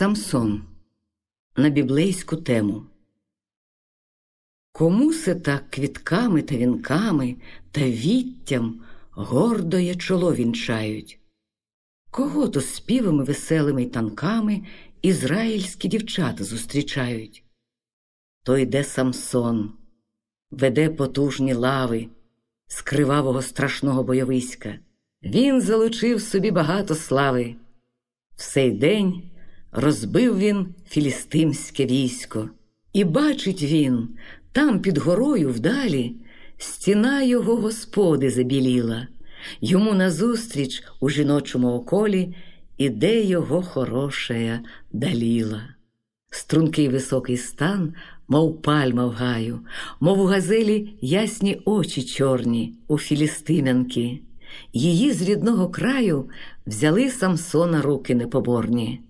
Самсон на біблейську тему. Кому се так квітками та вінками та віттям гордоє чоло вінчають? Кого то співами веселими й танками ізраїльські дівчата зустрічають? То йде Самсон, веде потужні лави з кривавого страшного бойовиська. Він залучив собі багато слави. В сей день розбив він філістимське військо, і бачить він, там під горою вдалі, стіна його господи забіліла, йому назустріч у жіночому околі іде його хорошая даліла. Стрункий високий стан, мов пальма в гаю, мов у газелі ясні очі чорні у філістимянки. Її з рідного краю взяли Самсона руки непоборні.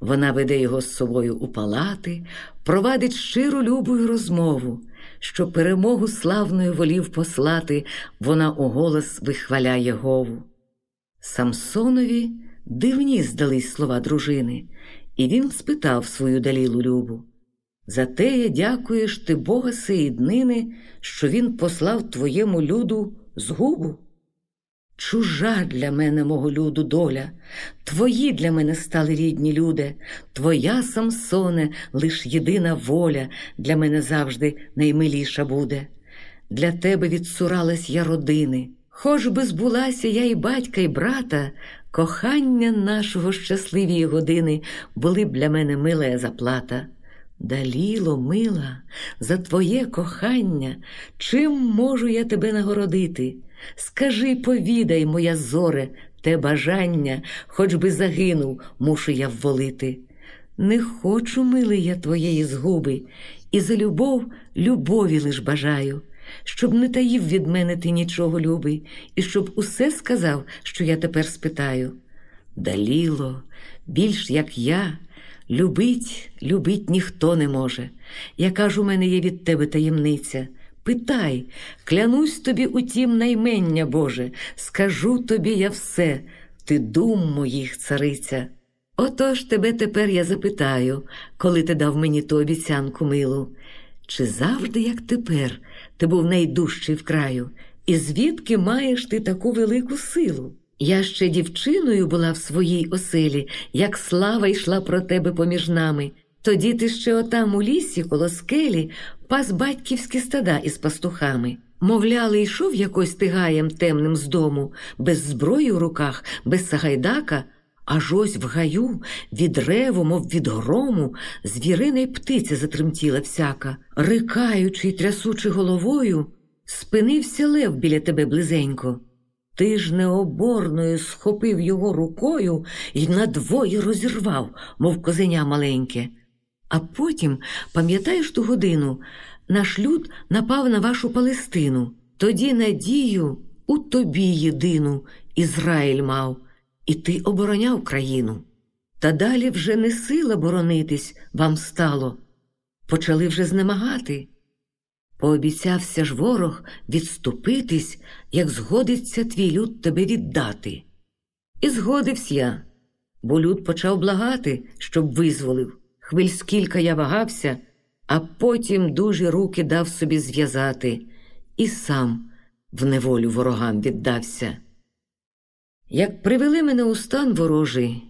Вона веде його з собою у палати, провадить щиру любую розмову, що перемогу славною волів послати, вона у голос вихваляє Гову. Самсонові дивні здались слова дружини, і він спитав свою далілу любу. За те я дякуєш ти Бога сеї днини, що він послав твоєму люду згубу. Чужа для мене, мого люду, доля, твої для мене стали рідні люди, твоя, Самсоне, лиш єдина воля для мене завжди наймиліша буде. Для тебе відсуралась я родини, хоч би збулася я і батька, і брата, кохання нашого щасливії години були б для мене милая заплата. Даліло, мила, за твоє кохання, чим можу я тебе нагородити? Скажи, повідай, моя зоре, те бажання, хоч би загинув, мушу я вволити. Не хочу, милий я твоєї згуби, і за любов любові лиш бажаю, щоб не таїв від мене ти нічого любий, і щоб усе сказав, що я тепер спитаю. Даліло, більш як я, любить, любить ніхто не може. Яка ж у мене є від тебе таємниця? Питай, клянусь тобі у тім наймення Боже, скажу тобі я все, ти дум моїх цариця. Отож тебе тепер я запитаю, коли ти дав мені ту обіцянку милу, чи завжди, як тепер, ти був найдужчий в краю, і звідки маєш ти таку велику силу? Я ще дівчиною була в своїй оселі, як слава йшла про тебе поміж нами. Тоді ти ще отам у лісі, коло скелі, пас батьківські стада із пастухами. Мовляли, йшов якось тигаєм темним з дому, без зброї в руках, без сагайдака, аж ось в гаю, від реву, мов від грому, звірина й птиця затремтіла всяка, рикаючи й трясучи головою, спинився лев біля тебе близенько. Ти ж необорною схопив його рукою і надвоє розірвав, мов козеня маленьке. А потім, пам'ятаєш ту годину, наш люд напав на вашу Палестину. Тоді надію у тобі єдину Ізраїль мав, і ти обороняв країну. Та далі вже не сила боронитись вам стало. Почали вже знемагати. Пообіцявся ж ворог відступитись, як згодиться твій люд тебе віддати. І згодився я, бо люд почав благати, щоб визволив. Хвиль скільки я вагався, а потім дуже руки дав собі зв'язати, і сам в неволю ворогам віддався. Як привели мене у стан ворожий,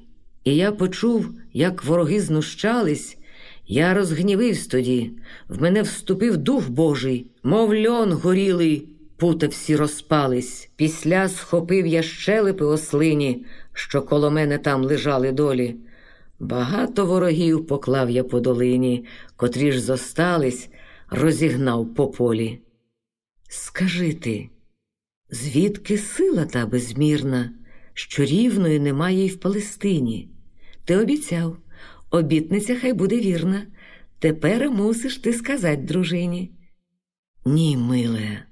і я почув, як вороги знущались, я розгнівився тоді, в мене вступив дух Божий, мов льон горілий, пута всі розпались. Після схопив я щелепи ослині, що коло мене там лежали долі. Багато ворогів поклав я по долині, котрі ж зостались, розігнав по полі. Скажи ти, звідки сила та безмірна, що рівної немає й в Палестині? Ти обіцяв, обітниця хай буде вірна. Тепер мусиш ти сказати дружині. Ні, миле,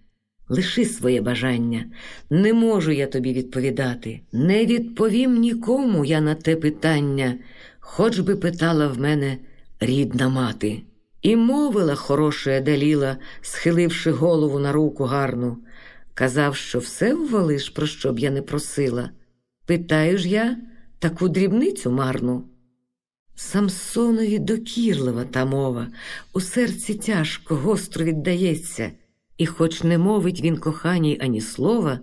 лиши своє бажання, не можу я тобі відповідати. Не відповім нікому я на те питання хоч би питала в мене рідна мати. І мовила хороша Даліла, схиливши голову на руку гарну. Казав, що все ввалиш, про що б я не просила. Питаю ж я таку дрібницю марну. Самсонові докірлива та мова, у серці тяжко, гостро віддається, і, хоч не мовить він коханій ані слова,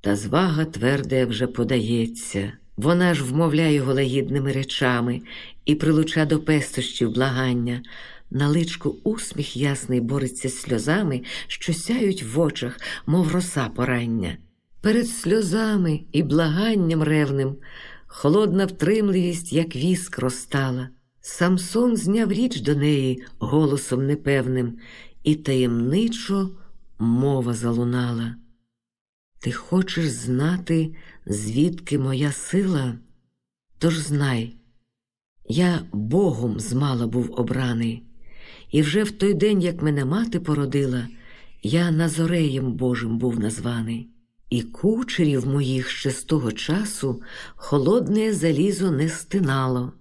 та звага тверде вже подається. Вона ж вмовляє його лагідними речами і прилуча до пестощів благання. На личку усміх ясний бореться сльозами, що сяють в очах, мов роса порання. Перед сльозами і благанням ревним холодна втримливість, як віск розтала. Самсон зняв річ до неї голосом непевним, і таємничо мова залунала. Ти хочеш знати, звідки моя сила? Тож знай, я Богом змала був обраний, і вже в той день, як мене мати породила, я Назореєм Божим був названий. І кучерів моїх ще з того часу холодне залізо не стинало,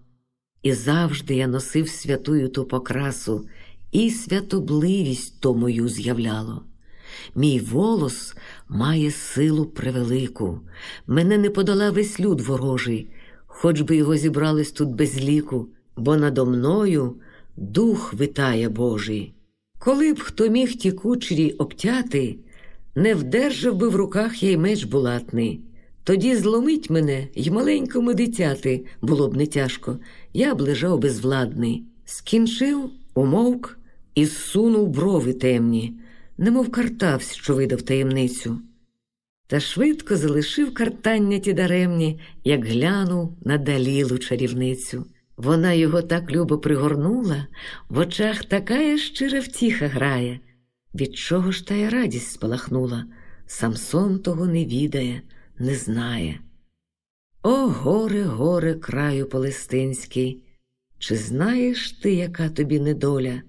і завжди я носив святую ту покрасу, і святобливість то мою з'являло. Мій волос має силу превелику, мене не подала весь люд ворожий, хоч би його зібрались тут без ліку, бо надо мною дух витає Божий. Коли б хто міг ті кучері обтяти, не вдержав би в руках я й меч булатний. Тоді зломить мене й маленькому дитяти було б не тяжко, я б лежав безвладний. Скінчив, умовк і зсунув брови темні, немов картавсь, що видав таємницю. Та швидко залишив картання ті даремні, як глянув на далілу чарівницю. Вона його так любо пригорнула, в очах така щира втіха грає. Від чого ж та й радість спалахнула, Самсон того не відає, не знає. О, горе, горе, краю Палестинський, чи знаєш ти, яка тобі недоля?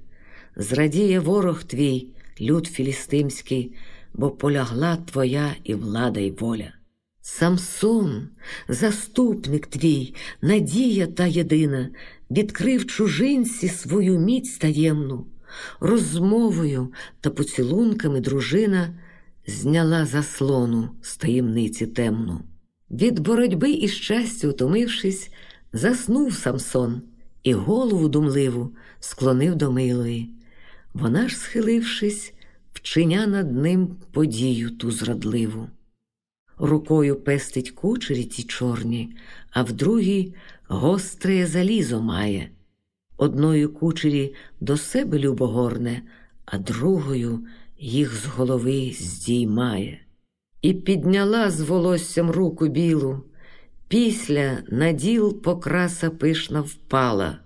Зрадіє ворог твій, люд філістимський, бо полягла твоя і влада, й воля. Самсон, заступник твій, надія та єдина, відкрив чужинці свою міць таємну розмовою та поцілунками дружина зняла заслону з таємниці темну. Від боротьби і щастя, утомившись, заснув Самсон і голову думливу склонив до милої. Вона ж, схилившись, вчиня над ним подію ту зрадливу. Рукою пестить кучері ті чорні, а в другій гостре залізо має одною кучері до себе любогорне, а другою їх з голови здіймає. І підняла з волоссям руку білу, після на діл покраса пишна впала,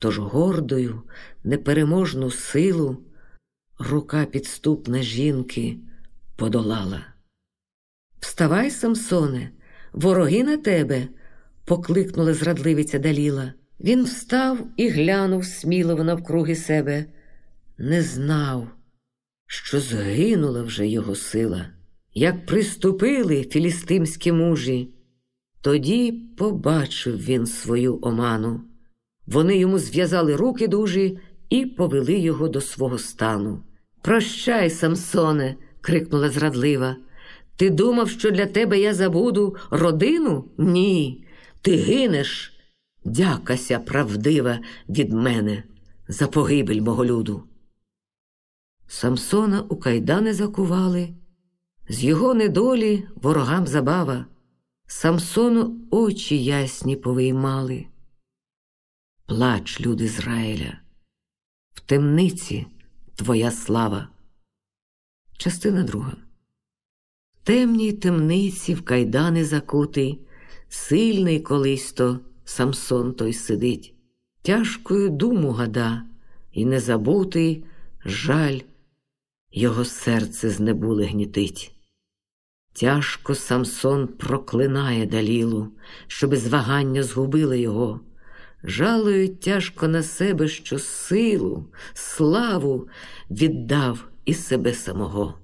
тож гордою, непереможну силу рука підступна жінки подолала. Вставай, Самсоне, вороги на тебе, покликнула зрадливиця Даліла. Він встав і глянув сміливо навкруги себе, не знав, що згинула вже його сила, як приступили філістимські мужі. Тоді побачив він свою оману. Вони йому зв'язали руки дужі і повели його до свого стану. Прощай, Самсоне, крикнула зрадлива. Ти думав, що для тебе я забуду родину? Ні, ти гинеш. Дякася правдива від мене за погибель мого люду. Самсона у кайдани закували, з його недолі ворогам забава, Самсону очі ясні повиймали. Плач, люд Ізраїля, в темниці твоя слава. Частина друга. Темній темниці в кайдани закутий, сильний колись то. Самсон той сидить, тяжкою думу гада, і незабутий жаль його серце знебуле гнітить. Тяжко Самсон проклинає далілу, щоби з вагання згубила його. Жалує тяжко на себе, що силу, славу віддав і себе самого,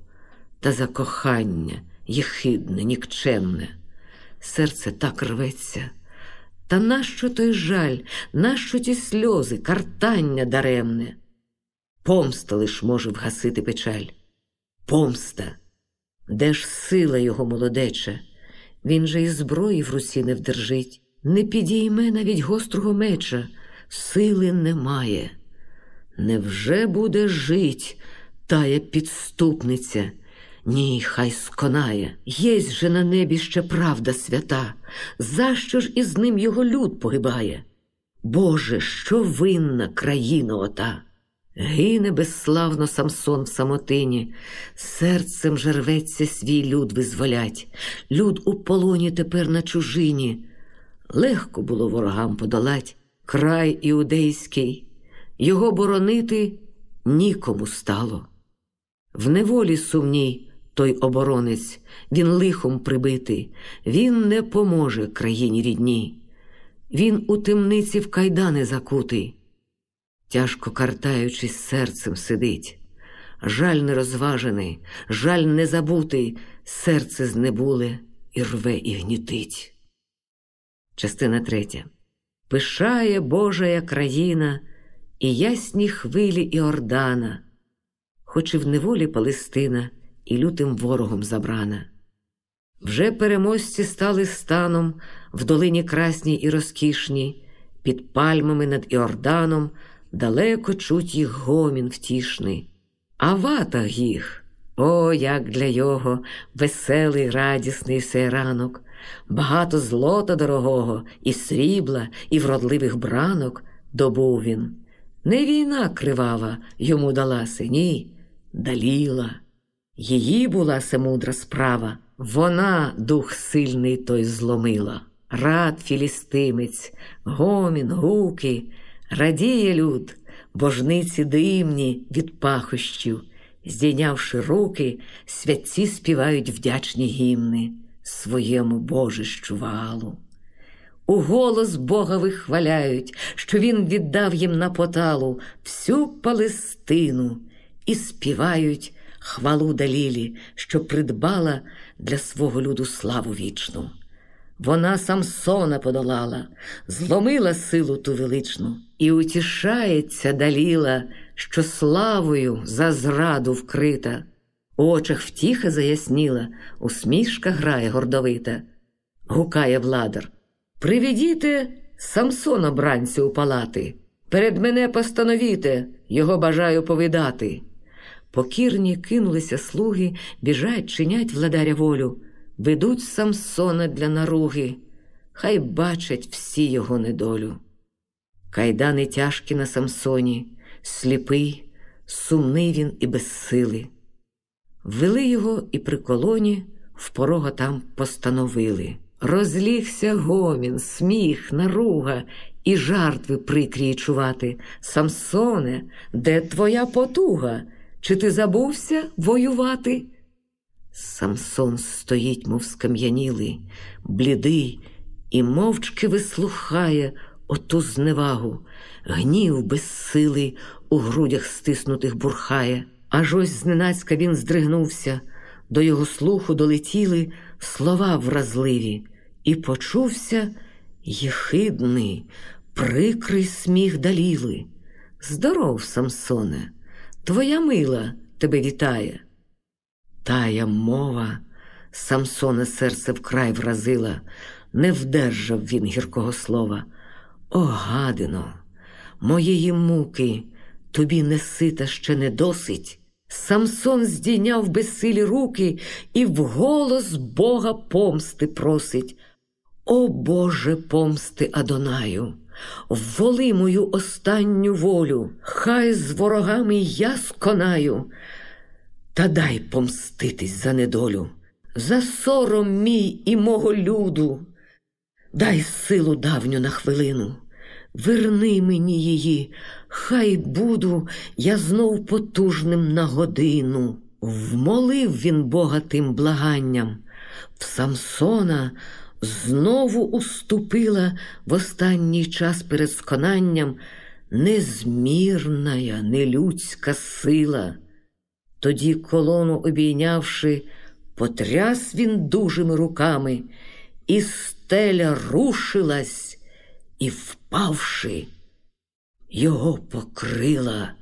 та за кохання єхидне, нікчемне. Серце так рветься. Та нащо той жаль, нащо ті сльози, картання даремне? Помста лиш може вгасити печаль. Помста, де ж сила його молодеча? Він же і зброї в руці не вдержить, не підійме навіть гострого меча, сили немає. Невже буде жить тая підступниця? Ні, хай сконає. Єсть же на небі ще правда свята, за що ж із ним його люд погибає? Боже, що винна країна ота? Гине безславно Самсон в самотині, серцем же рветься свій люд визволять, люд у полоні тепер на чужині. Легко було ворогам подолать край іудейський, його боронити нікому стало. В неволі сумній той оборонець, він лихом прибитий, він не поможе країні рідній, він у темниці в кайдани закутий, тяжко картаючись, серцем сидить. Жаль нерозважений, жаль незабутий, серце знебуле і рве і гнітить. Частина третя. Пишає Божая країна і ясні хвилі Іордана, хоч і в неволі Палестина і лютим ворогом забрана. Вже переможці стали станом в долині красній і розкішній, під пальмами над Іорданом далеко чуть їх гомін втішний, а ватаг їх, о, як для його веселий, радісний сей ранок, багато злота дорогого, і срібла, і вродливих бранок добув він. Не війна кривава йому далася, ні, даліла. Її була се мудра справа, вона дух сильний той зломила. Рад філістимець, гомін, гуки, радіє люд, божниці димні від пахощів, здійнявши руки, святці співають вдячні гімни своєму божищу валу. У голос Бога вихваляють, що Він віддав їм на поталу всю Палестину і співають хвалу Далілі, що придбала для свого люду славу вічну. Вона Самсона подолала, зломила силу ту величну, і утішається Даліла, що славою за зраду вкрита. У очах втіха заясніла, усмішка грає гордовита, гукає владар. Приведіте Самсона бранцю у палати, перед мене постановіте, його бажаю повидати. Покірні кинулися слуги, біжать, чинять владаря волю, ведуть Самсона для наруги, хай бачать всі його недолю. Кайдани тяжкі на Самсоні, сліпий, сумний він і без сили. Ввели його і при колоні в порога там постановили. Розлігся гомін, сміх, наруга і жартви прикрії чувати. Самсоне, де твоя потуга? Чи ти забувся воювати? Самсон стоїть, мов скам'янілий, блідий, і мовчки вислухає оту зневагу, гнів безсилий у грудях стиснутих бурхає. Аж ось зненацька він здригнувся, до його слуху долетіли слова вразливі, і почувся єхидний, прикрий сміх даліли. Здоров, Самсоне, твоя мила тебе вітає. Тая мова Самсона серце вкрай вразила, не вдержав він гіркого слова. О, гадино, моєї муки тобі не сита ще не досить. Самсон здійняв безсилі руки і вголос Бога помсти просить. О Боже, помсти Адонаю, воли мою останню волю, хай з ворогами я сконаю, та дай помститись за недолю, за сором мій і мого люду, дай силу давню на хвилину, верни мені її, хай буду я знов потужним на годину. Вмолив він Бога тим благанням, в Самсона знову уступила в останній час перед сконанням незмірна, нелюдська сила. Тоді колону обійнявши, потряс він дужими руками, і стеля рушилась і, впавши, його покрила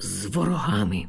з ворогами.